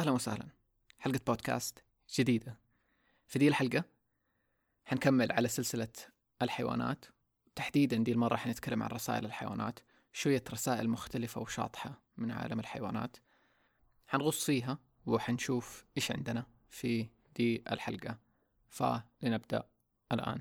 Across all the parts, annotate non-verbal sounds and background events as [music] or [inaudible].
أهلا وسهلا. حلقة بودكاست جديدة. في دي الحلقة حنكمل على سلسلة الحيوانات. تحديدا دي المرة حنتكلم عن رسائل الحيوانات. شوية رسائل مختلفة وشاطحة من عالم الحيوانات. حنغص فيها وحنشوف إيش عندنا في دي الحلقة. فلنبدأ الآن.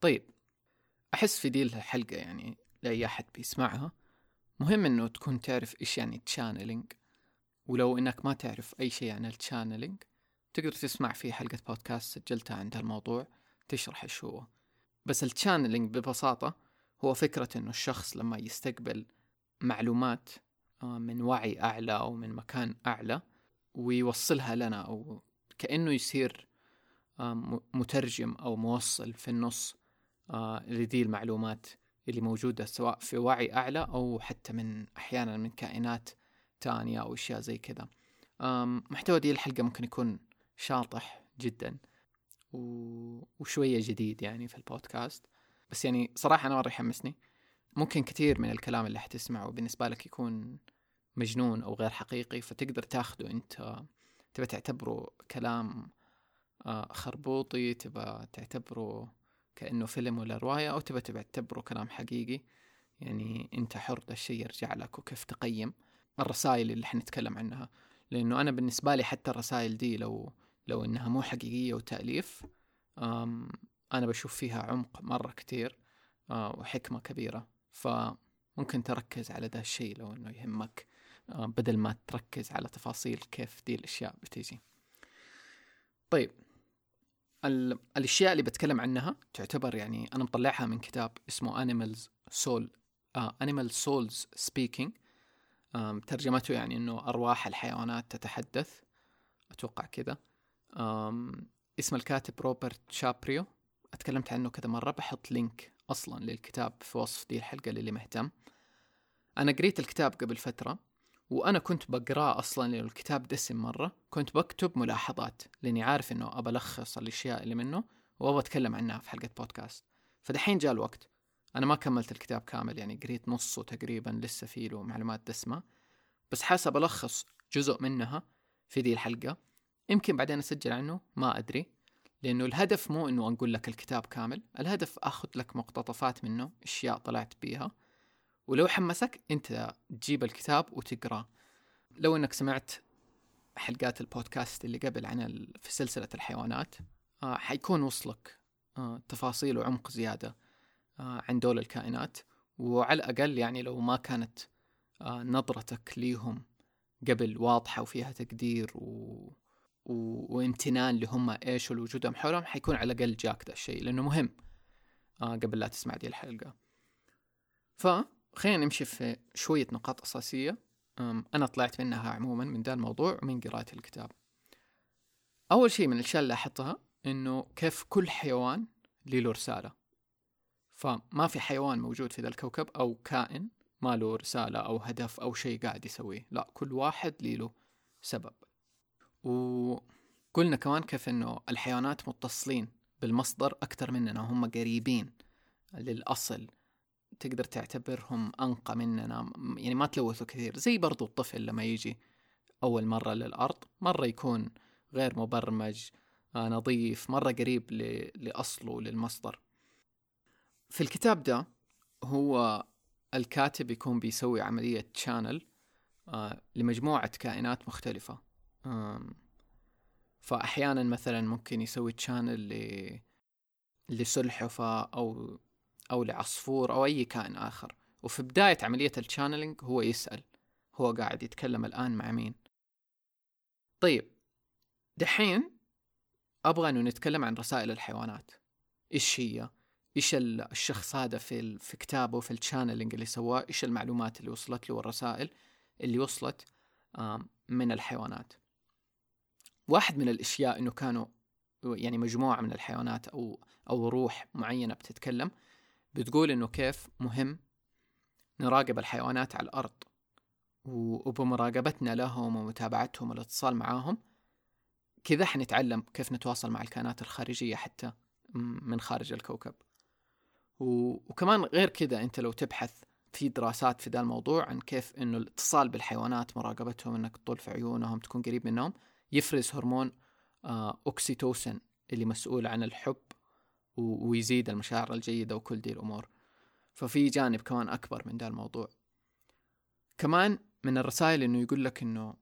طيب أحس في دي الحلقة يعني لأي أحد بيسمعها مهم إنه تكون تعرف إيش يعني channeling ولو إنك ما تعرف أي شيء عن ال channeling تقدر تسمع في حلقة بودكاست سجلتها عن هالموضوع تشرح إيش هو. بس ال channeling ببساطة هو فكرة إنه الشخص لما يستقبل معلومات آه، من وعي أعلى أو من مكان أعلى ويوصلها لنا أو كأنه يصير آه، مترجم أو موصل في النص لذي المعلومات اللي موجودة سواء في وعي أعلى أو حتى من أحيانا من كائنات تانية أو أشياء زي كذا. محتوى دي الحلقة ممكن يكون شاطح جدا وشوية جديد يعني في البودكاست. بس يعني صراحة أنا مرة يحمسني. ممكن كثير من الكلام اللي حتسمعه بالنسبة لك يكون مجنون أو غير حقيقي فتقدر تاخده. أنت تبى تعتبره كلام آه، خربوطي تبى تعتبره كأنه فيلم ولا رواية أو تبى تعتبره كلام حقيقي. يعني أنت حر ده الشيء يرجع لك وكيف تقيم الرسائل اللي حنتكلم عنها. لأنه أنا بالنسبة لي حتى الرسائل دي لو لو إنها مو حقيقية وتأليف أنا بشوف فيها عمق مرة كتير آه، وحكمة كبيرة. فممكن تركز على ده الشيء لو إنه يهمك بدل ما تركز على تفاصيل كيف دي الأشياء بتيجي. طيب الأشياء اللي بتكلم عنها تعتبر يعني أنا مطلعها من كتاب اسمه animals soul Animal Souls Speaking ترجمته يعني إنه أرواح الحيوانات تتحدث. أتوقع كذا. اسم الكاتب روبرت شابريو. أتكلمت عنه كذا مرة بحط لينك أصلا للكتاب في وصف دي الحلقة للي مهتم. أنا قريت الكتاب قبل فترة. وأنا كنت بقراه أصلا لأنه الكتاب دسم مرة. كنت بكتب ملاحظات لأني عارف إنه أبى ألخص الأشياء اللي منه وأبى أتكلم عنها في حلقة بودكاست. فدحين جاء الوقت. أنا ما كملت الكتاب كامل يعني قريت نصه تقريبا لسه فيه له معلومات دسمة. بس حاسب ألخص جزء منها في دي الحلقة. يمكن بعدين أسجل عنه ما أدري. لأنه الهدف مو إنه أقول لك الكتاب كامل. الهدف أخذ لك مقتطفات منه أشياء طلعت بيها. ولو حمسك انت تجيب الكتاب وتقراه. لو انك سمعت حلقات البودكاست اللي قبل عن في سلسلة الحيوانات آه حيكون وصلك آه تفاصيل وعمق زيادة آه عن دول الكائنات. وعلى الأقل يعني لو ما كانت نظرتك ليهم قبل واضحة وفيها تقدير و... و... وامتنان لهم إيش ولوجودهم حولهم حيكون على الأقل جاك ذا الشيء لأنه مهم آه قبل لا تسمع دي الحلقة. ف خلينا نمشي في شوية نقاط أساسية. أنا طلعت منها عموما من ذا الموضوع ومن قراءة الكتاب. أول شيء من الأشياء اللي لاحظتها إنه كيف كل حيوان له رسالة. فما في حيوان موجود في ذا الكوكب أو كائن ما له رسالة أو هدف أو شيء قاعد يسويه. لا كل واحد له سبب. وقلنا كمان كيف إنه الحيوانات متصلين بالمصدر أكثر مننا هم قريبين للأصل. تقدر تعتبرهم أنقى مننا يعني ما تلوثوا كثير زي برضو الطفل لما يجي أول مرة للأرض مرة يكون غير مبرمج آه، نظيف مرة قريب لأصله للمصدر في الكتاب ده هو الكاتب يكون بيسوي عملية channel آه، لمجموعة كائنات مختلفة. فأحيانا مثلا ممكن يسوي channel لسلحفة أو أو لعصفور أو أي كائن آخر. وفي بداية عملية الشانلينج هو يسأل هو قاعد يتكلم الآن مع مين؟ طيب دحين أبغى أنه نتكلم عن رسائل الحيوانات. إيش هي؟ إيش الشخص هذا في, في كتابه في الشانلينج اللي سواه؟ إيش المعلومات اللي وصلت له والرسائل اللي وصلت من الحيوانات؟ واحد من الأشياء أنه كانوا يعني مجموعة من الحيوانات أو أو روح معينة بتتكلم بتقول إنه كيف مهم نراقب الحيوانات على الأرض وبمراقبتنا لهم ومتابعتهم والاتصال معاهم كذا حنتعلم كيف نتواصل مع الكائنات الخارجية حتى من خارج الكوكب. وكمان غير كذا أنت لو تبحث في دراسات في ذا الموضوع عن كيف إنه الاتصال بالحيوانات مراقبتهم إنك تطول في عيونهم تكون قريب منهم يفرز هرمون آه، اوكسيتوسن اللي مسؤول عن الحب ويزيد المشاعر الجيدة وكل دي الأمور. ففي جانب كمان أكبر من ذا الموضوع. كمان من الرسائل إنه يقول لك إنه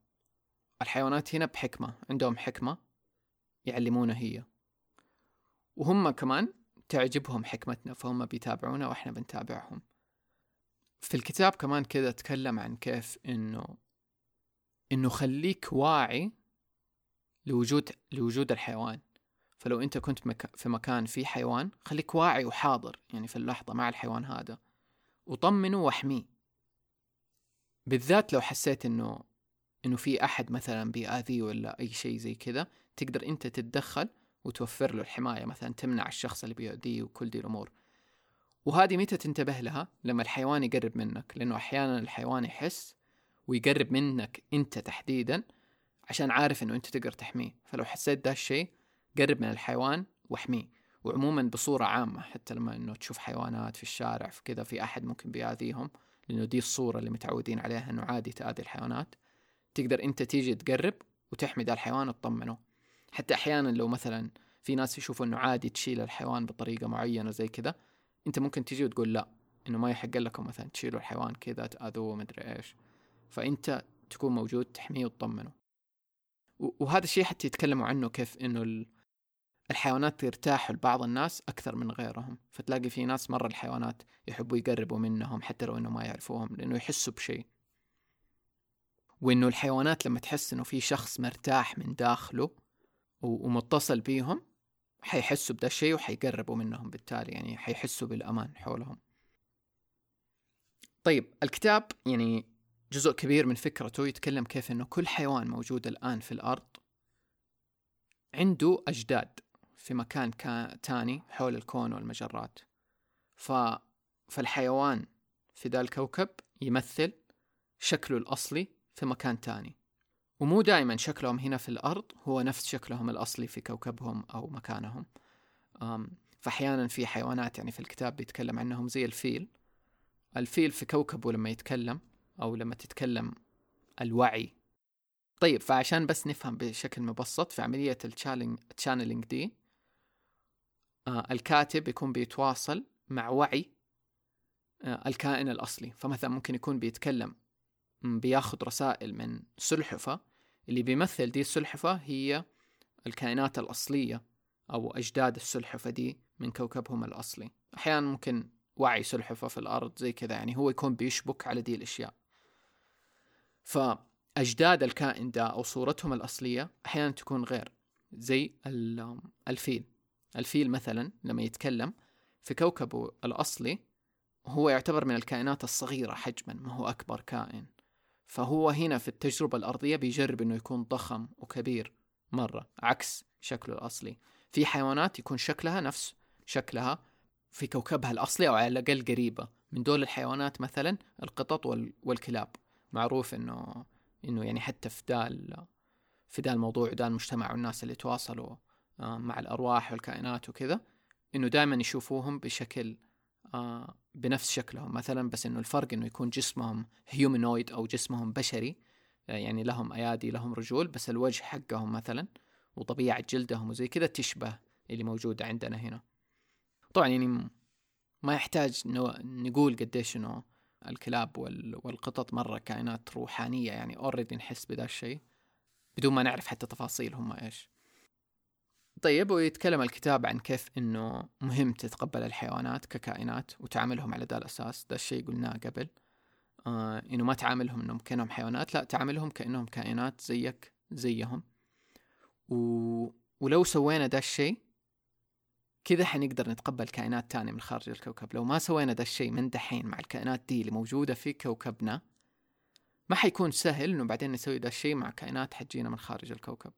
الحيوانات هنا بحكمة عندهم حكمة يعلمونا هي. وهم كمان تعجبهم حكمتنا فهم بيتابعونا وإحنا بنتابعهم. في الكتاب كمان كذا تكلم عن كيف إنه إنه خليك واعي لوجود لوجود الحيوان. فلو انت كنت في مكان فيه حيوان خليك واعي وحاضر يعني في اللحظة مع الحيوان هذا وطمنه واحميه. بالذات لو حسيت إنه إنه في أحد مثلا بيأذيه ولا أي شيء زي كذا تقدر أنت تتدخل وتوفر له الحماية مثلا تمنع الشخص اللي بيؤذيه وكل دي الأمور. وهذه متى تنتبه لها؟ لما الحيوان يقرب منك لأنه أحيانا الحيوان يحس ويقرب منك أنت تحديدا عشان عارف إنه أنت تقدر تحميه. فلو حسيت ده الشيء قرب من الحيوان واحميه. وعموما بصورة عامة حتى لما إنه تشوف حيوانات في الشارع في كذا في أحد ممكن بيأذيهم لأنه دي الصورة اللي متعودين عليها إنه عادي تأذي الحيوانات. تقدر أنت تيجي تقرب وتحمي ذا الحيوان وتطمنه. حتى أحيانا لو مثلا في ناس يشوفوا إنه عادي تشيل الحيوان بطريقة معينة زي كذا أنت ممكن تيجي وتقول لا إنه ما يحق لكم مثلا تشيلوا الحيوان كذا تأذوه مدري إيش. فأنت تكون موجود تحميه وتطمنه. وهذا الشيء حتى يتكلموا عنه كيف إنه الحيوانات ترتاح لبعض الناس أكثر من غيرهم. فتلاقي في ناس مرة الحيوانات يحبوا يقربوا منهم حتى لو إنه ما يعرفوهم لأنه يحسوا بشيء. وإنه الحيوانات لما تحس إنه في شخص مرتاح من داخله ومتصل بيهم حيحسوا بدا الشيء وحيقربوا منهم بالتالي يعني حيحسوا بالأمان حولهم. طيب الكتاب يعني جزء كبير من فكرته يتكلم كيف إنه كل حيوان موجود الآن في الأرض عنده أجداد. في مكان تاني حول الكون والمجرات. ف... فالحيوان في ذا الكوكب يمثل شكله الأصلي في مكان تاني. ومو دائما شكلهم هنا في الأرض هو نفس شكلهم الأصلي في كوكبهم أو مكانهم. فأحيانا في حيوانات يعني في الكتاب بيتكلم عنهم زي الفيل. الفيل في كوكبه لما يتكلم أو لما تتكلم الوعي. طيب فعشان بس نفهم بشكل مبسط في عملية ال channeling دي الكاتب يكون بيتواصل مع وعي آه الكائن الأصلي. فمثلا ممكن يكون بيتكلم بياخذ رسائل من سلحفة اللي بيمثل دي السلحفة هي الكائنات الأصلية أو أجداد السلحفة دي من كوكبهم الأصلي. أحيانا ممكن وعي سلحفة في الأرض زي كذا يعني هو يكون بيشبك على دي الأشياء. فأجداد الكائن ده أو صورتهم الأصلية أحيانا تكون غير زي الفيل. الفيل مثلا لما يتكلم في كوكبه الأصلي هو يعتبر من الكائنات الصغيرة حجما ما هو أكبر كائن. فهو هنا في التجربة الأرضية بيجرب إنه يكون ضخم وكبير مرة عكس شكله الأصلي. في حيوانات يكون شكلها نفس شكلها في كوكبها الأصلي أو على الأقل قريبة. من دول الحيوانات مثلا القطط والكلاب. معروف إنه إنه يعني حتى في دال في دا الموضوع دا المجتمع والناس اللي تواصلوا مع الأرواح والكائنات وكذا إنه دائما يشوفوهم بشكل آه، بنفس شكلهم. مثلا بس إنه الفرق إنه يكون جسمهم humanoid أو جسمهم بشري آه، يعني لهم أيادي لهم رجول بس الوجه حقهم مثلا وطبيعة جلدهم وزي كذا تشبه اللي موجودة عندنا هنا. طبعا يعني ما يحتاج نقول قديش إنه الكلاب والقطط مرة كائنات روحانية يعني already نحس بدا الشيء بدون ما نعرف حتى تفاصيل هم إيش. طيب ويتكلم الكتاب عن كيف إنه مهم تتقبل الحيوانات ككائنات وتعاملهم على ذا الأساس. ذا الشيء قلناه قبل. آه إنه ما تعاملهم إنهم كأنهم حيوانات لا تعاملهم كأنهم كائنات زيك زيهم. و... ولو سوينا ذا الشيء كذا حنقدر نتقبل كائنات تانية من خارج الكوكب. لو ما سوينا ذا الشيء من دحين مع الكائنات دي اللي موجودة في كوكبنا ما حيكون سهل إنه بعدين نسوي ذا الشيء مع كائنات حتجينا من خارج الكوكب.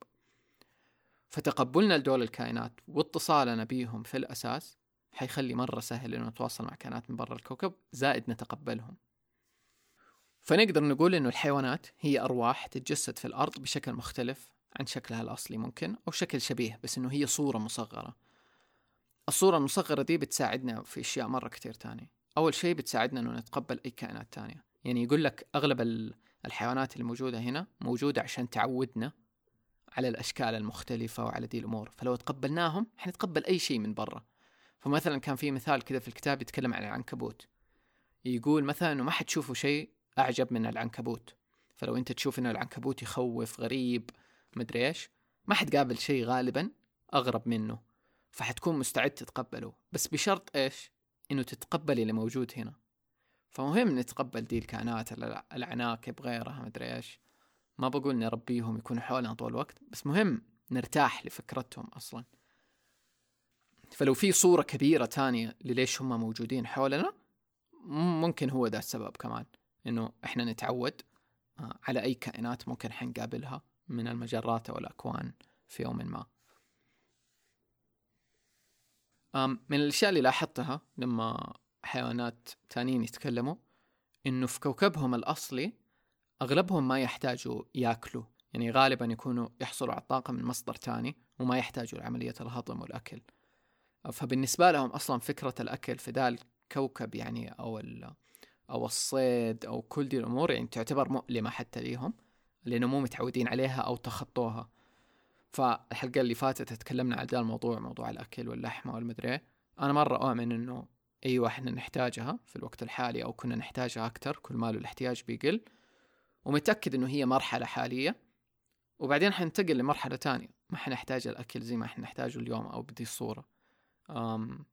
فتقبلنا لدول الكائنات واتصالنا بيهم في الأساس حيخلي مرة سهل إنه نتواصل مع كائنات من برا الكوكب زائد نتقبلهم. فنقدر نقول إنه الحيوانات هي أرواح تتجسد في الأرض بشكل مختلف عن شكلها الأصلي ممكن أو شكل شبيه بس إنه هي صورة مصغرة. الصورة المصغرة دي بتساعدنا في أشياء مرة كتير تاني أول شيء بتساعدنا إنه نتقبل أي كائنات تانية. يعني يقول لك أغلب الحيوانات اللي موجودة هنا موجودة عشان تعودنا على الأشكال المختلفة وعلى دي الأمور. فلو تقبلناهم حنتقبل أي شيء من برا. فمثلا كان في مثال كذا في الكتاب يتكلم عن العنكبوت. يقول مثلا إنه ما حتشوفوا شيء أعجب من العنكبوت. فلو أنت تشوف إنه العنكبوت يخوف غريب مدري إيش ما حتقابل شيء غالبا أغرب منه. فحتكون مستعد تتقبله. بس بشرط إيش؟ إنه تتقبل اللي موجود هنا. فمهم نتقبل دي الكائنات العناكب غيرها مدري إيش. ما بقول نربيهم يكونوا حولنا طول الوقت بس مهم نرتاح لفكرتهم أصلا. فلو في صورة كبيرة تانية لليش هم موجودين حولنا ممكن هو ده السبب كمان إنه إحنا نتعود آه، على أي كائنات ممكن حنقابلها من المجرات أو الأكوان في يوم ما. من الأشياء اللي لاحظتها لما حيوانات تانيين يتكلموا إنه في كوكبهم الأصلي أغلبهم ما يحتاجوا ياكلوا يعني غالبا يكونوا يحصلوا على الطاقة من مصدر تاني وما يحتاجوا لعملية الهضم والأكل. فبالنسبة لهم أصلا فكرة الأكل في ذا الكوكب يعني أو أو الصيد أو كل دي الأمور يعني تعتبر مؤلمة حتى ليهم لأنه مو متعودين عليها أو تخطوها. فالحلقة اللي فاتت تكلمنا عن ذا الموضوع موضوع الأكل واللحمة والمدري. أنا مرة أؤمن إنه أيوة إحنا نحتاجها في الوقت الحالي أو كنا نحتاجها أكتر كل ما له الاحتياج بيقل. ومتأكد إنه هي مرحلة حالية. وبعدين حننتقل لمرحلة تانية. ما حنحتاج الأكل زي ما إحنا نحتاجه اليوم أو بدي الصورة أم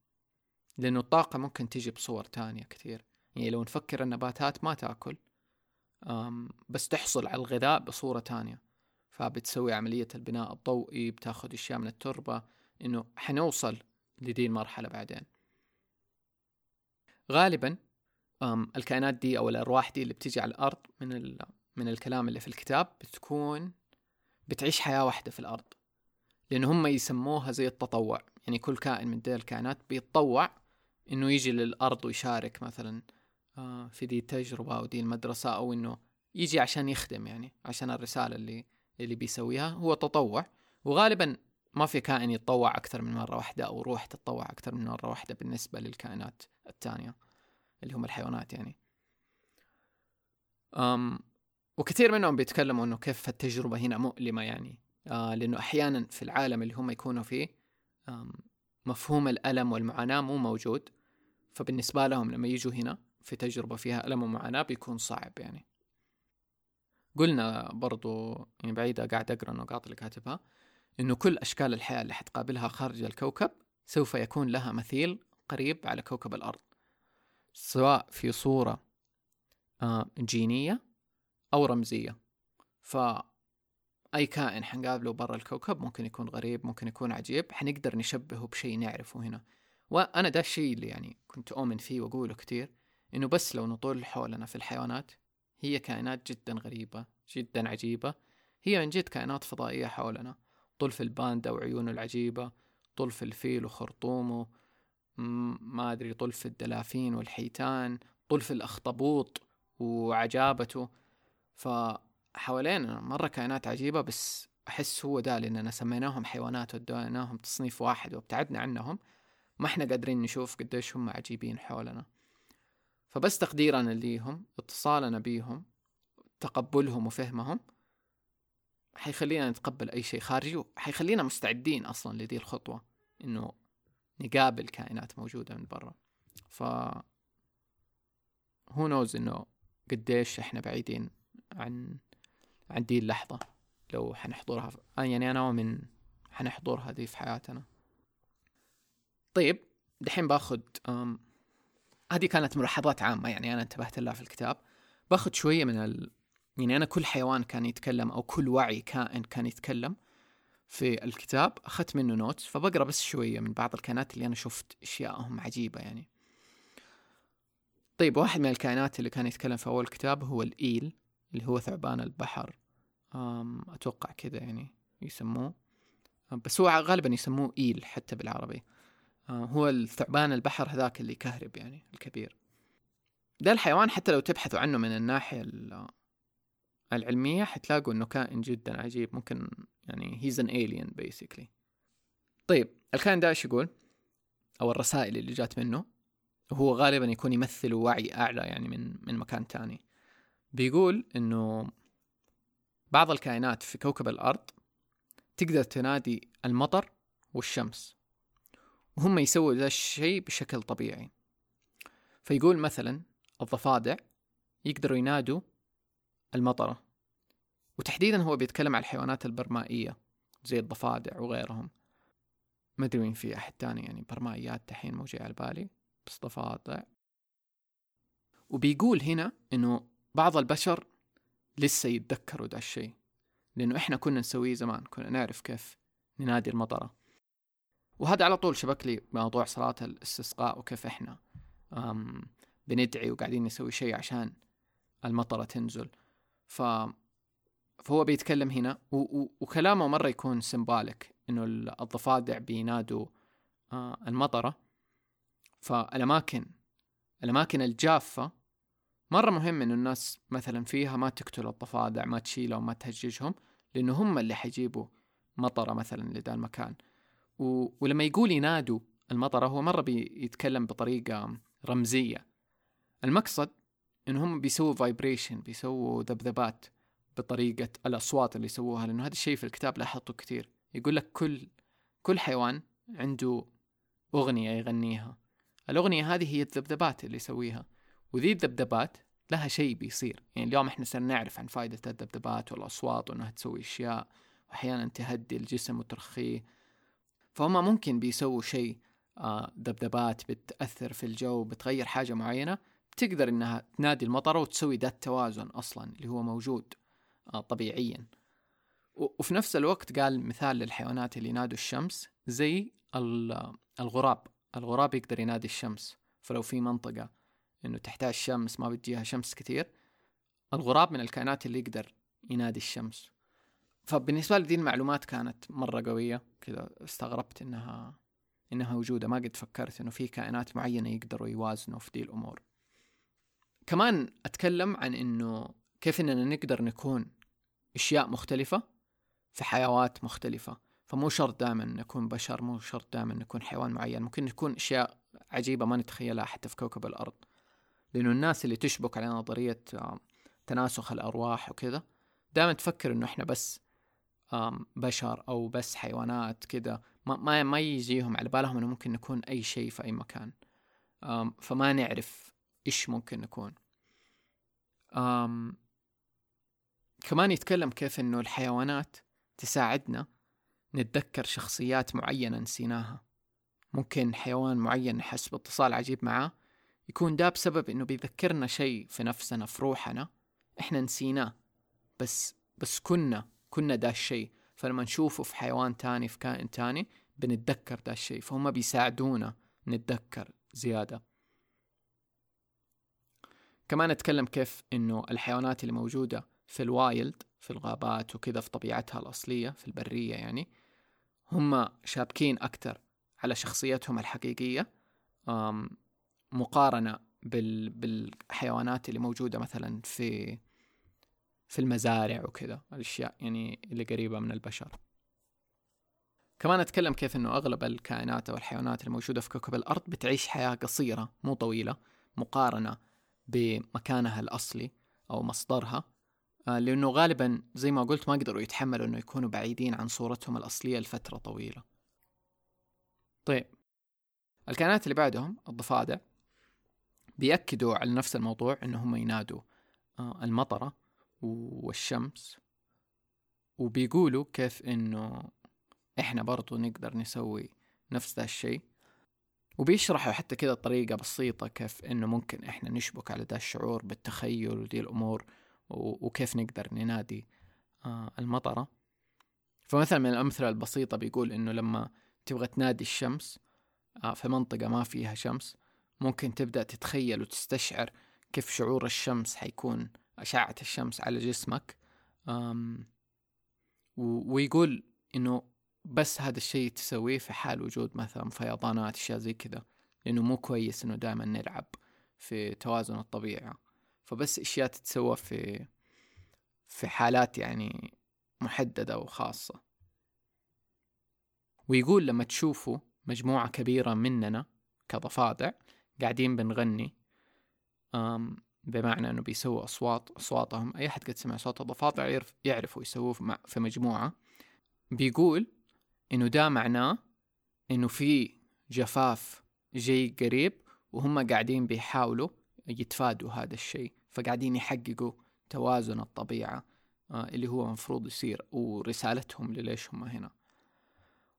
لأنه الطاقة ممكن تيجي بصور تانية كثير. يعني لو نفكر النباتات ما تأكل أم بس تحصل على الغذاء بصورة تانية. فبتسوي عملية البناء الضوئي بتاخذ أشياء من التربة. إنه حنوصل لدي المرحلة بعدين. غالبا الكائنات دي أو الأرواح دي اللي بتيجي على الأرض من من الكلام اللي في الكتاب بتكون بتعيش حياة واحدة في الأرض. لأن هم يسموها زي التطوع. يعني كل كائن من دي الكائنات بيتطوع إنه يجي للأرض ويشارك مثلا آه، في دي التجربة أو دي المدرسة أو إنه يجي عشان يخدم يعني عشان الرسالة اللي اللي بيسويها هو تطوع. وغالبا ما في كائن يتطوع أكثر من مرة واحدة أو روح تتطوع أكثر من مرة واحدة بالنسبة للكائنات الثانية. اللي هم الحيوانات يعني. أم وكثير منهم بيتكلموا إنه كيف التجربة هنا مؤلمة يعني. آه لأنه أحيانا في العالم اللي هم يكونوا فيه مفهوم الألم والمعاناة مو موجود. فبالنسبة لهم لما يجوا هنا في تجربة فيها ألم ومعاناة بيكون صعب يعني. قلنا برضو يعني بعيدة قاعد أقرأ النقاط اللي كاتبها إنه كل أشكال الحياة اللي حتقابلها خارج الكوكب سوف يكون لها مثيل قريب على كوكب الأرض. سواء في صورة آه، جينية أو رمزية. فأي كائن حنقابله برا الكوكب ممكن يكون غريب ممكن يكون عجيب حنقدر نشبهه بشيء نعرفه هنا. وأنا ده الشيء اللي يعني كنت أؤمن فيه وأقوله كتير إنه بس لو نطول حولنا في الحيوانات هي كائنات جدا غريبة جدا عجيبة. هي من جد كائنات فضائية حولنا. طلف الباندا وعيونه العجيبة طلف الفيل وخرطومه ما أدري طلف الدلافين والحيتان طلف الأخطبوط وعجابته. فحوالينا مرة كائنات عجيبة بس أحس هو ده لأننا سميناهم حيوانات ودوناهم تصنيف واحد وابتعدنا عنهم. ما إحنا قادرين نشوف قديش هم عجيبين حولنا. فبس تقديرنا ليهم اتصالنا بيهم تقبلهم وفهمهم حيخلينا نتقبل أي شيء خارجي وحيخلينا مستعدين أصلا لدي الخطوة. إنه نقابل كائنات موجودة من برا. ف هو نوز إنه قديش إحنا بعيدين عن عن دي اللحظة. لو حنحضرها ف... آه، يعني أنا أؤمن حنحضرها دي في حياتنا. طيب دحين باخد أم... هذه كانت ملاحظات عامة يعني أنا انتبهت لها في الكتاب. باخد شوية من ال... يعني أنا كل حيوان كان يتكلم أو كل وعي كائن كان يتكلم في الكتاب أخذت منه نوتس فبقرأ بس شوية من بعض الكائنات اللي أنا شفت أشياءهم عجيبة يعني. طيب واحد من الكائنات اللي كان يتكلم في أول كتاب هو الإيل اللي هو ثعبان البحر. أتوقع كذا يعني يسموه. بس هو غالبا يسموه إيل حتى بالعربي. هو الثعبان البحر هذاك اللي كهرب يعني الكبير. ده الحيوان حتى لو تبحثوا عنه من الناحية العلمية حتلاقوا إنه كائن جدا عجيب ممكن يعني he's an alien basically. طيب الكائن ده إيش يقول أو الرسائل اللي جات منه هو غالبا يكون يمثل وعي أعلى يعني من من مكان تاني. بيقول إنه بعض الكائنات في كوكب الأرض تقدر تنادي المطر والشمس وهم يسووا ذا الشيء بشكل طبيعي. فيقول مثلا الضفادع يقدروا ينادوا المطرة. وتحديدا هو بيتكلم عن الحيوانات البرمائية زي الضفادع وغيرهم. ما أدري مين في أحد تاني يعني برمائيات دحين مو جاي على بالي بس ضفادع. وبيقول هنا إنه بعض البشر لسه يتذكروا ده الشيء لأنه إحنا كنا نسويه زمان كنا نعرف كيف ننادي المطرة. وهذا على طول شبك لي موضوع صلاة الاستسقاء وكيف إحنا بندعي وقاعدين نسوي شيء عشان المطرة تنزل. فهو بيتكلم هنا. وكلامه مرة يكون سيمباليك إنه الضفادع بينادوا آه المطرة. فالأماكن الأماكن الجافة مرة مهم إنه الناس مثلا فيها ما تقتل الضفادع ما تشيلهم ما تهججهم لأنه هم اللي حيجيبوا مطرة مثلا لذا المكان و... ولما يقول ينادوا المطرة هو مرة بيتكلم بطريقة رمزية. المقصد إن هم بيسووا فايبريشن بيسووا ذبذبات. بطريقة الأصوات اللي يسووها لأنه هذا الشيء في الكتاب لاحظته كثير. يقول لك كل كل حيوان عنده أغنية يغنيها. الأغنية هذه هي الذبذبات اللي يسويها وذي الذبذبات لها شيء بيصير. يعني اليوم إحنا صرنا نعرف عن فائدة الذبذبات والأصوات وأنها تسوي أشياء وأحيانا تهدي الجسم وترخيه. فهم ممكن بيسووا شيء آه ذبذبات بتأثر في الجو بتغير حاجة معينة بتقدر إنها تنادي المطره وتسوي ذات توازن أصلا اللي هو موجود. طبيعيا. وفي نفس الوقت قال مثال للحيوانات اللي ينادوا الشمس زي الغراب. الغراب يقدر ينادي الشمس فلو في منطقة إنه تحتاج شمس ما بتجيها شمس كثير الغراب من الكائنات اللي يقدر ينادي الشمس. فبالنسبة لي دي المعلومات كانت مرة قوية كذا استغربت إنها إنها موجودة ما قد فكرت إنه في كائنات معينة يقدروا يوازنوا في دي الأمور. كمان أتكلم عن إنه كيف إننا نقدر نكون أشياء مختلفة في حيوات مختلفة؟ فمو شرط دائما نكون بشر مو شرط دائما نكون حيوان معين. ممكن نكون أشياء عجيبة ما نتخيلها حتى في كوكب الأرض. لأنه الناس اللي تشبك على نظرية تناسخ الأرواح وكذا دائما تفكر إنه إحنا بس بشر أو بس حيوانات كذا. ما ما ما يجيهم على بالهم إنه ممكن نكون أي شيء في أي مكان. فما نعرف إيش ممكن نكون. كمان يتكلم كيف إنه الحيوانات تساعدنا نتذكر شخصيات معينة نسيناها. ممكن حيوان معين نحس باتصال عجيب معاه يكون ده بسبب إنه بيذكرنا شيء في نفسنا في روحنا إحنا نسيناه. بس بس كنا كنا ده الشيء. فلما نشوفه في حيوان تاني في كائن تاني بنتذكر ده الشيء. فهم بيساعدونا نتذكر زيادة. كمان أتكلم كيف إنه الحيوانات اللي موجودة في الوايلد في الغابات وكذا في طبيعتها الأصلية في البرية يعني هم شابكين أكتر على شخصيتهم الحقيقية مقارنة بال بالحيوانات اللي موجودة مثلا في في المزارع وكذا الأشياء يعني اللي قريبة من البشر. كمان أتكلم كيف أنه أغلب الكائنات أو الحيوانات الموجودة في كوكب الأرض بتعيش حياة قصيرة مو طويلة مقارنة بمكانها الأصلي أو مصدرها. لأنه غالبا زي ما قلت ما قدروا يتحملوا أنه يكونوا بعيدين عن صورتهم الأصلية لفترة طويلة. طيب الكائنات اللي بعدهم الضفادع بيأكدوا على نفس الموضوع أنهم ينادوا آه، المطرة والشمس وبيقولوا كيف أنه إحنا برضو نقدر نسوي نفس ذا الشيء. وبيشرحوا حتى كذا طريقة بسيطة كيف إنه ممكن إحنا نشبك على ذا الشعور بالتخيل ودي الأمور. وكيف نقدر ننادي آه، المطرة. فمثلا من الأمثلة البسيطة بيقول إنه لما تبغى تنادي الشمس آه، في منطقة ما فيها شمس ممكن تبدأ تتخيل وتستشعر كيف شعور الشمس حيكون أشعة الشمس على جسمك. ويقول إنه بس هذا الشيء تسويه في حال وجود مثلا فيضانات أشياء زي كذا لأنه مو كويس إنه دائما نلعب في توازن الطبيعة فبس أشياء تتسوى في في حالات يعني محددة وخاصة. ويقول لما تشوفوا مجموعة كبيرة مننا كضفادع قاعدين بنغني بمعنى إنه بيسووا أصوات أصواتهم. أي أحد قد سمع صوت الضفادع يعرف يعرفوا يسووه في مجموعة. بيقول إنه ده معناه إنه في جفاف جاي قريب وهم قاعدين بيحاولوا يتفادوا هذا الشيء فقاعدين يحققوا توازن الطبيعة آه، اللي هو مفروض يصير ورسالتهم لليش هم هنا.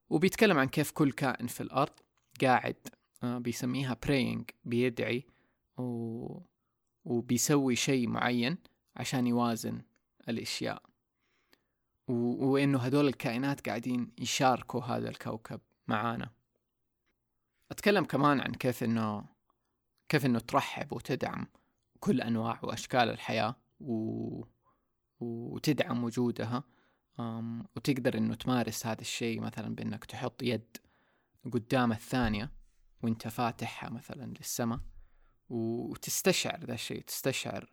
وبيتكلم عن كيف كل كائن في الأرض قاعد آه، بيسميها praying بيدعي و... وبيسوي شيء معين عشان يوازن الأشياء. و... وإنه هدول الكائنات قاعدين يشاركوا هذا الكوكب معانا. أتكلم كمان عن كيف إنه كيف إنه ترحب وتدعم كل أنواع وأشكال الحياة و... وتدعم وجودها وتقدر إنه تمارس هذا الشيء مثلا بإنك تحط يد قدام الثانية وإنت فاتحها مثلا للسماء وتستشعر ذا الشيء تستشعر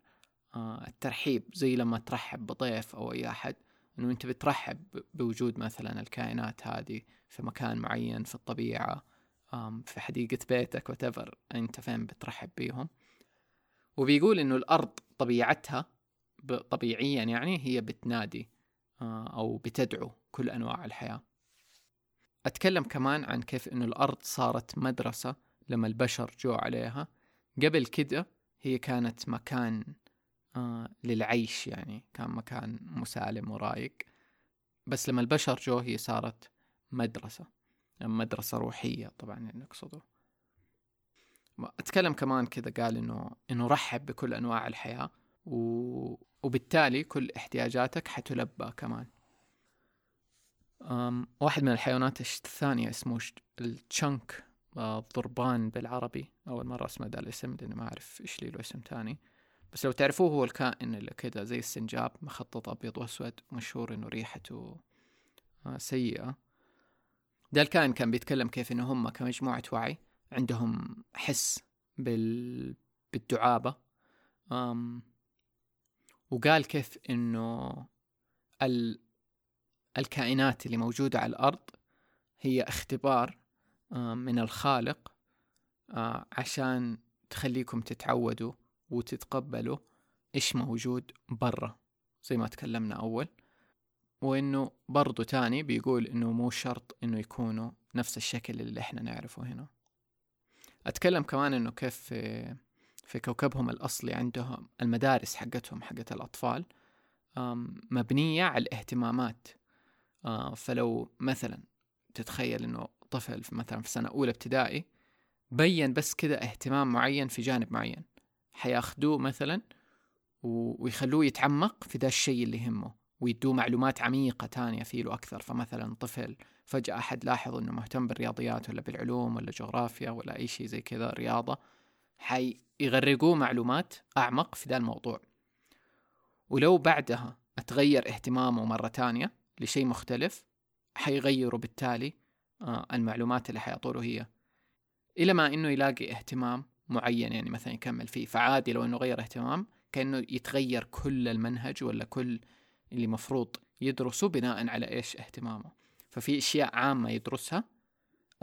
آه، الترحيب زي لما ترحب بضيف أو أي أحد إنه أنت بترحب بوجود مثلا الكائنات هذه في مكان معين في الطبيعة في حديقة بيتك وتفر أنت فين بترحب بيهم. وبيقول إنه الأرض طبيعتها طبيعيا يعني هي بتنادي آه، أو بتدعو كل أنواع الحياة. أتكلم كمان عن كيف إنه الأرض صارت مدرسة لما البشر جو عليها. قبل كده هي كانت مكان آه للعيش يعني كان مكان مسالم ورايق. بس لما البشر جو هي صارت مدرسة. مدرسة روحية طبعا يعني نقصده أتكلم كمان كذا قال إنه إنه رحب بكل أنواع الحياة و... وبالتالي كل احتياجاتك حتلبى كمان. أم واحد من الحيوانات الثانية اسمه التشنك الضربان بالعربي. أول مرة أسمع ذا الاسم لأني ما أعرف إيش لي له اسم تاني بس لو تعرفوه هو الكائن اللي كذا زي السنجاب مخطط أبيض وأسود مشهور إنه ريحته آه، سيئة. ده الكائن كان بيتكلم كيف إنه هم كمجموعة وعي عندهم حس بال... بالدعابة. أم... وقال كيف إنه ال... الكائنات اللي موجودة على الأرض هي اختبار من الخالق عشان تخليكم تتعودوا وتتقبلوا إيش موجود برا زي ما تكلمنا أول. وإنه برضو تاني بيقول إنه مو شرط إنه يكونوا نفس الشكل اللي إحنا نعرفه هنا. أتكلم كمان إنه كيف في, في كوكبهم الأصلي عندهم المدارس حقتهم حقت الأطفال مبنية على الاهتمامات. فلو مثلا تتخيل إنه طفل مثلا في سنة أولى ابتدائي بين بس كذا اهتمام معين في جانب معين. حياخدوه مثلا ويخلوه يتعمق في ذا الشيء اللي يهمه. ويدوه معلومات عميقة تانية فيه له أكثر. فمثلا طفل فجأة أحد لاحظ إنه مهتم بالرياضيات ولا بالعلوم ولا جغرافيا ولا أي شيء زي كذا رياضة حيغرقوه معلومات أعمق في ذا الموضوع. ولو بعدها أتغير اهتمامه مرة تانية لشيء مختلف حيغيروا بالتالي آه المعلومات اللي حيعطوله هي. إلى ما إنه يلاقي اهتمام معين يعني مثلا يكمل فيه. فعادي لو إنه غير اهتمام كأنه يتغير كل المنهج ولا كل اللي مفروض يدرسه بناء على إيش اهتمامه. ففي أشياء عامة يدرسها.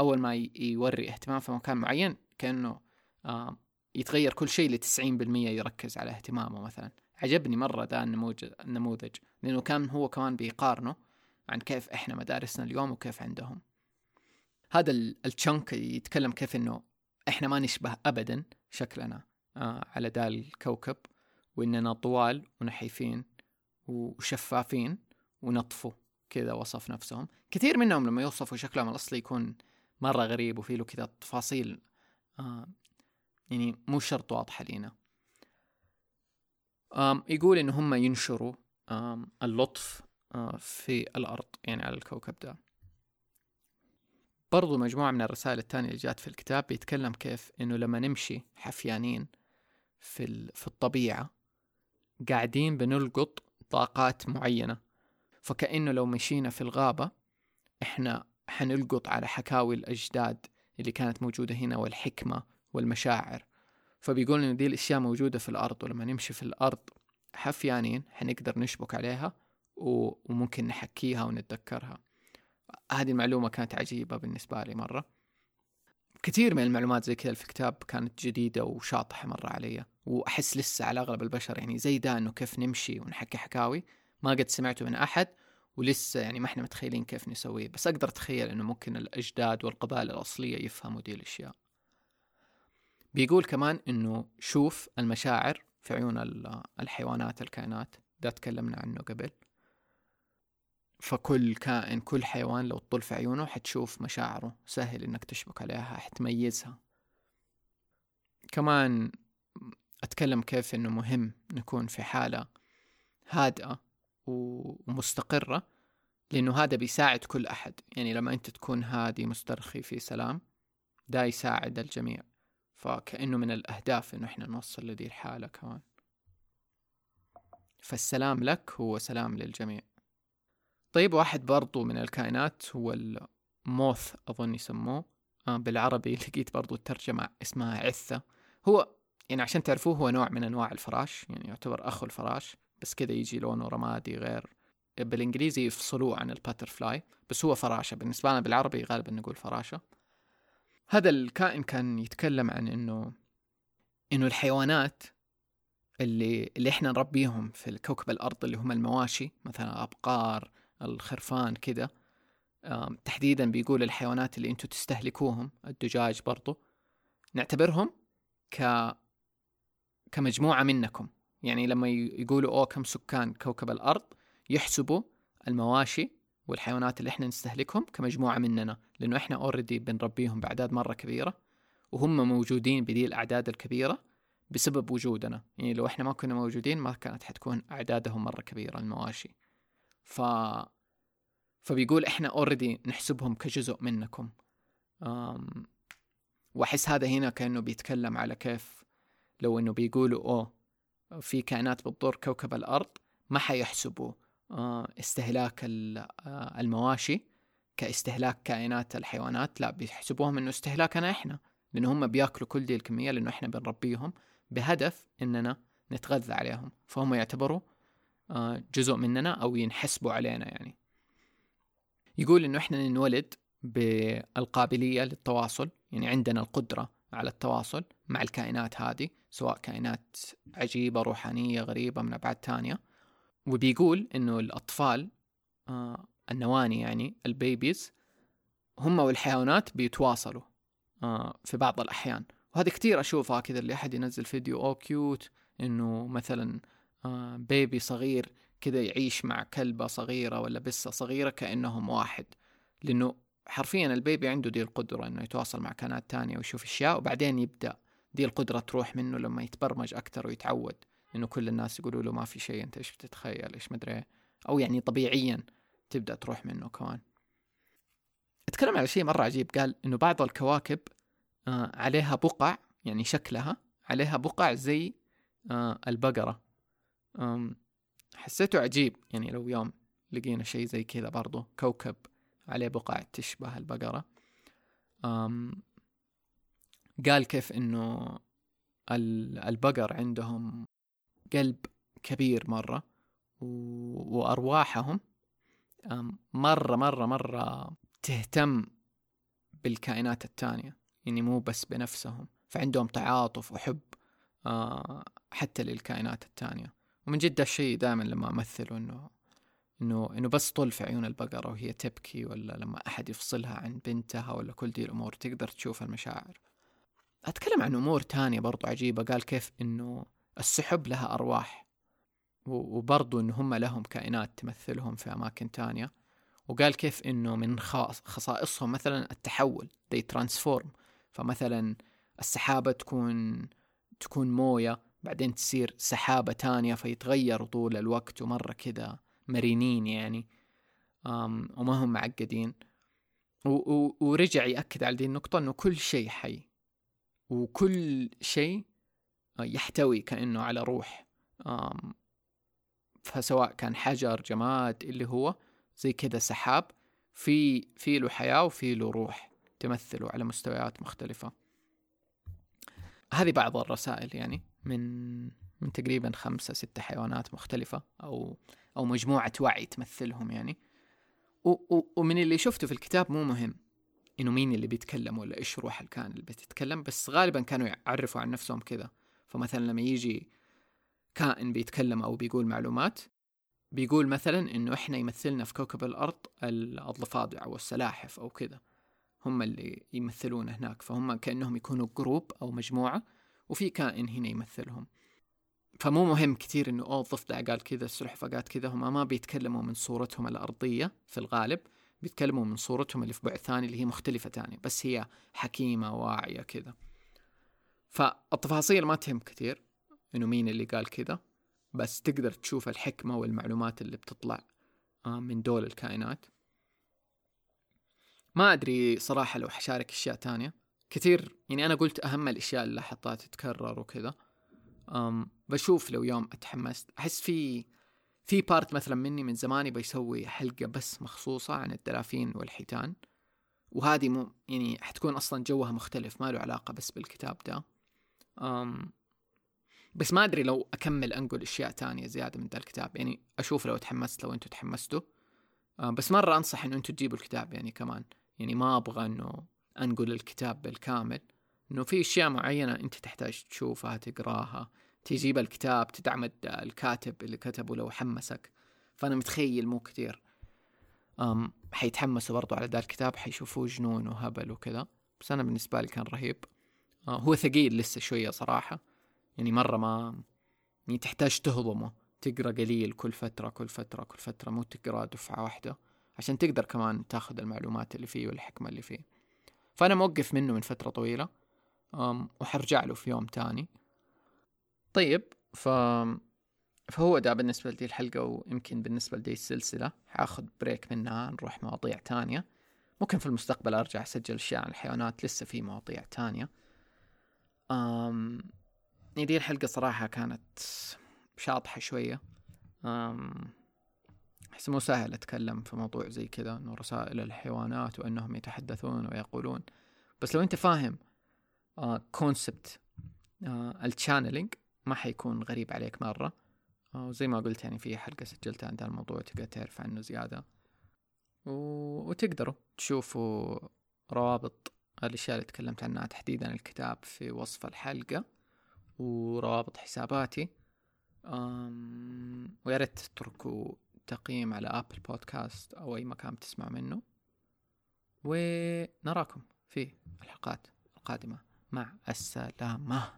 أول ما يوري اهتمام في مكان معين كأنه آه يتغير كل شيء لتسعين بالمية يركز على اهتمامه مثلا. عجبني مرة ده النموذج. لأنه كان هو كمان بيقارنه عن كيف إحنا مدارسنا اليوم وكيف عندهم. هذا التشنك يتكلم كيف إنه إحنا ما نشبه أبدا شكلنا آه على ذا الكوكب وإننا طوال ونحيفين. وشفافين ونطفوا كذا وصف نفسهم. كثير منهم لما يوصفوا شكلهم الأصلي يكون مرة غريب وفي له كذا تفاصيل آه يعني مو شرط واضحة لينا. يقول إن هم ينشروا اللطف آه، في الأرض يعني على الكوكب ده. برضو مجموعة من الرسائل الثانية اللي جات في الكتاب بيتكلم كيف إنه لما نمشي حفيانين في, في الطبيعة قاعدين بنلقط طاقات معينة. فكأنه لو مشينا في الغابة إحنا حنلقط على حكاوي الأجداد اللي كانت موجودة هنا والحكمة والمشاعر. فبيقول إنه دي الأشياء موجودة في الأرض ولما نمشي في الأرض حفيانين حنقدر نشبك عليها وممكن نحكيها ونتذكرها. هذه المعلومة كانت عجيبة بالنسبة لي مرة. كثير من المعلومات زي كذا في الكتاب كانت جديدة وشاطحة مرة علي. وأحس لسه على أغلب البشر يعني زي ده إنه كيف نمشي ونحكي حكاوي. ما قد سمعته من أحد ولسه يعني ما إحنا متخيلين كيف نسويه. بس أقدر أتخيل إنه ممكن الأجداد والقبائل الأصلية يفهموا دي الأشياء. بيقول كمان إنه شوف المشاعر في عيون الحيوانات الكائنات. ده تكلمنا عنه قبل. فكل كائن كل حيوان لو تطل في عيونه حتشوف مشاعره. سهل إنك تشبك عليها حتميزها. كمان أتكلم كيف إنه مهم نكون في حالة هادئة ومستقرة لأنه هذا بيساعد كل أحد. يعني لما أنت تكون هادي مسترخي في سلام ده يساعد الجميع. فكأنه من الأهداف إنه إحنا نوصل لدي الحالة كمان. فالسلام لك هو سلام للجميع. طيب واحد برضو من الكائنات هو الموث أظن يسموه. آه بالعربي [laughs] لقيت برضو الترجمة اسمها عثة. هو يعني عشان تعرفوه هو نوع من أنواع الفراش يعني يعتبر أخو الفراش بس كذا يجي لونه رمادي غير. بالإنجليزي يفصلوه عن الباترفلاي بس هو فراشة. بالنسبة لنا بالعربي غالبا نقول فراشة. هذا الكائن كان يتكلم عن إنه إنه الحيوانات اللي اللي إحنا نربيهم في الكوكب الأرض اللي هم المواشي مثلا ابقار الخرفان كذا تحديدا بيقول الحيوانات اللي أنتم تستهلكوهم الدجاج برضو نعتبرهم كمجموعة منكم. يعني لما يقولوا أوه كم سكان كوكب الأرض يحسبوا المواشي والحيوانات اللي إحنا نستهلكهم كمجموعة مننا لأنه إحنا اوريدي بنربيهم بأعداد مرة كبيرة وهم موجودين بدي الأعداد الكبيرة بسبب وجودنا. يعني لو إحنا ما كنا موجودين ما كانت حتكون أعدادهم مرة كبيرة المواشي. ف فبيقول إحنا اوريدي نحسبهم كجزء منكم. أم... وأحس هذا هنا كأنه بيتكلم على كيف لو إنه بيقولوا أوه في كائنات بتضر كوكب الأرض ما حيحسبوا آه، استهلاك آه، المواشي كاستهلاك كائنات الحيوانات لا بيحسبوهم إنه استهلاكنا إحنا لأنه هم بياكلوا كل دي الكمية لأنه إحنا بنربيهم بهدف إننا نتغذى عليهم. فهم يعتبروا آه، جزء مننا أو ينحسبوا علينا يعني. يقول إنه إحنا ننولد بالقابلية للتواصل يعني عندنا القدرة على التواصل مع الكائنات هذه سواء كائنات عجيبة روحانية غريبة من أبعاد تانية. وبيقول إنه الأطفال آه النواني يعني البيبيز هم والحيوانات بيتواصلوا آه في بعض الأحيان. وهذا كتير أشوفها كذا اللي أحد ينزل فيديو أو cute إنه مثلا آه baby صغير كذا يعيش مع كلبة صغيرة ولا بسة صغيرة كأنهم واحد. لأنه حرفيا ال baby عنده دي القدرة إنه يتواصل مع كائنات تانية ويشوف أشياء وبعدين يبدأ دي القدرة تروح منه لما يتبرمج أكتر ويتعود إنه كل الناس يقولوا له ما في شيء أنت إيش بتتخيل؟ إيش مدري أو يعني طبيعيا تبدأ تروح منه كمان. أتكلم على شيء مرة عجيب. قال إنه بعض الكواكب آه عليها بقع يعني شكلها عليها بقع زي آه البقرة. حسيته عجيب. يعني لو يوم لقينا شيء زي كذا برضو كوكب عليه بقع تشبه البقرة. قال كيف إنه البقر عندهم قلب كبير مرة وأرواحهم مرة مرة مرة تهتم بالكائنات التانية يعني مو بس بنفسهم فعندهم تعاطف وحب آه، حتى للكائنات التانية. ومن جد الشيء دائما لما أمثله إنه إنه إنه بس طل في عيون البقرة وهي تبكي ولا لما أحد يفصلها عن بنتها ولا كل دي الأمور تقدر تشوف المشاعر. أتكلم عن أمور تانية برضو عجيبة. قال كيف إنه السحب لها أرواح وبرضو إن هم لهم كائنات تمثلهم في أماكن تانية. وقال كيف إنه من خصائصهم مثلا التحول they transform. فمثلا السحابة تكون تكون موية بعدين تصير سحابة تانية فيتغيروا طول الوقت ومرة كذا مرنين يعني وما هم معقدين. ورجع يأكد على دي النقطة إنه كل شيء حي. وكل شيء يحتوي كأنه على روح. فسواء كان حجر جماد اللي هو زي كذا سحاب في في له حياة وفي له روح تمثله على مستويات مختلفة. هذه بعض الرسائل يعني من من تقريبا خمسة ستة حيوانات مختلفة أو أو مجموعة وعي تمثلهم يعني. و و ومن اللي شفته في الكتاب مو مهم. إنه مين اللي بيتكلم ولا إيش روح الكائن اللي بتتكلم بس غالبا كانوا يعرفوا عن نفسهم كذا فمثلا لما يجي كائن بيتكلم أو بيقول معلومات بيقول مثلا إنه إحنا يمثلنا في كوكب الأرض الضفادع أو السلاحف أو كذا هم اللي يمثلون هناك. فهم كأنهم يكونوا جروب أو مجموعة وفي كائن هنا يمثلهم. فمو مهم كثير إنه أوه الضفدع قال كذا السلحفاة قالت كذا هم ما بيتكلموا من صورتهم الأرضية في الغالب. بيتكلموا من صورتهم اللي في بعد ثاني اللي هي مختلفة ثانية بس هي حكيمة واعية كذا. فالتفاصيل ما تهم كثير إنه مين اللي قال كذا بس تقدر تشوف الحكمة والمعلومات اللي بتطلع آه، من دول الكائنات. ما أدري صراحة لو حشارك أشياء تانية. كثير يعني أنا قلت أهم الأشياء اللي لاحظتها تتكرر وكذا. بشوف لو يوم أتحمست أحس في في بارت مثلا مني من زمان يبغى يسوي حلقة بس مخصوصة عن الدلافين والحيتان وهذه مو يعني حتكون أصلا جوها مختلف ما له علاقة بس بالكتاب ده. أم بس ما أدري لو أكمل أنقل أشياء تانية زيادة من ذا الكتاب يعني أشوف لو تحمست لو أنتم تحمستوا. بس مرة أنصح انه أنتم تجيبوا الكتاب يعني كمان. يعني ما أبغى إنه أنقل الكتاب بالكامل إنه في أشياء معينة أنت تحتاج تشوفها تقراها تجيب الكتاب تدعم الكاتب اللي كتبه لو حمسك. فأنا متخيل مو كثير أم حيتحمسوا برضو على ذا الكتاب حيشوفوه جنون وهبل وكذا. بس أنا بالنسبة لي كان رهيب. أه هو ثقيل لسه شوية صراحة. يعني مرة ما يعني تحتاج تهضمه. تقرأ قليل كل فترة كل فترة كل فترة. مو تقرأ دفعة واحدة. عشان تقدر كمان تاخذ المعلومات اللي فيه والحكمة اللي فيه. فأنا موقف منه من فترة طويلة. وحرجع له في يوم تاني. طيب ف فهو ده بالنسبة لدي الحلقة ويمكن بالنسبة لدي السلسلة حأخذ بريك منها نروح مواضيع تانية. ممكن في المستقبل أرجع أسجل أشياء عن الحيوانات لسه في مواضيع تانية. أم... يعني دي الحلقة صراحة كانت شاطحة شوية. أم... أحس مو سهل أتكلم في موضوع زي كذا إنه رسائل الحيوانات وأنهم يتحدثون ويقولون. بس لو أنت فاهم concept آه آه ال channeling ما حيكون غريب عليك مرة. آه وزي ما قلت يعني في حلقة سجلتها عن الموضوع تقدر تعرف عنه زيادة. و... وتقدروا تشوفوا روابط الأشياء اللي تكلمت عنها تحديدا الكتاب في وصف الحلقة وروابط حساباتي. أم... ويا ريت تتركوا تقييم على Apple Podcast أو أي مكان تسمع منه. ونراكم في الحلقات القادمة. مع السلامة.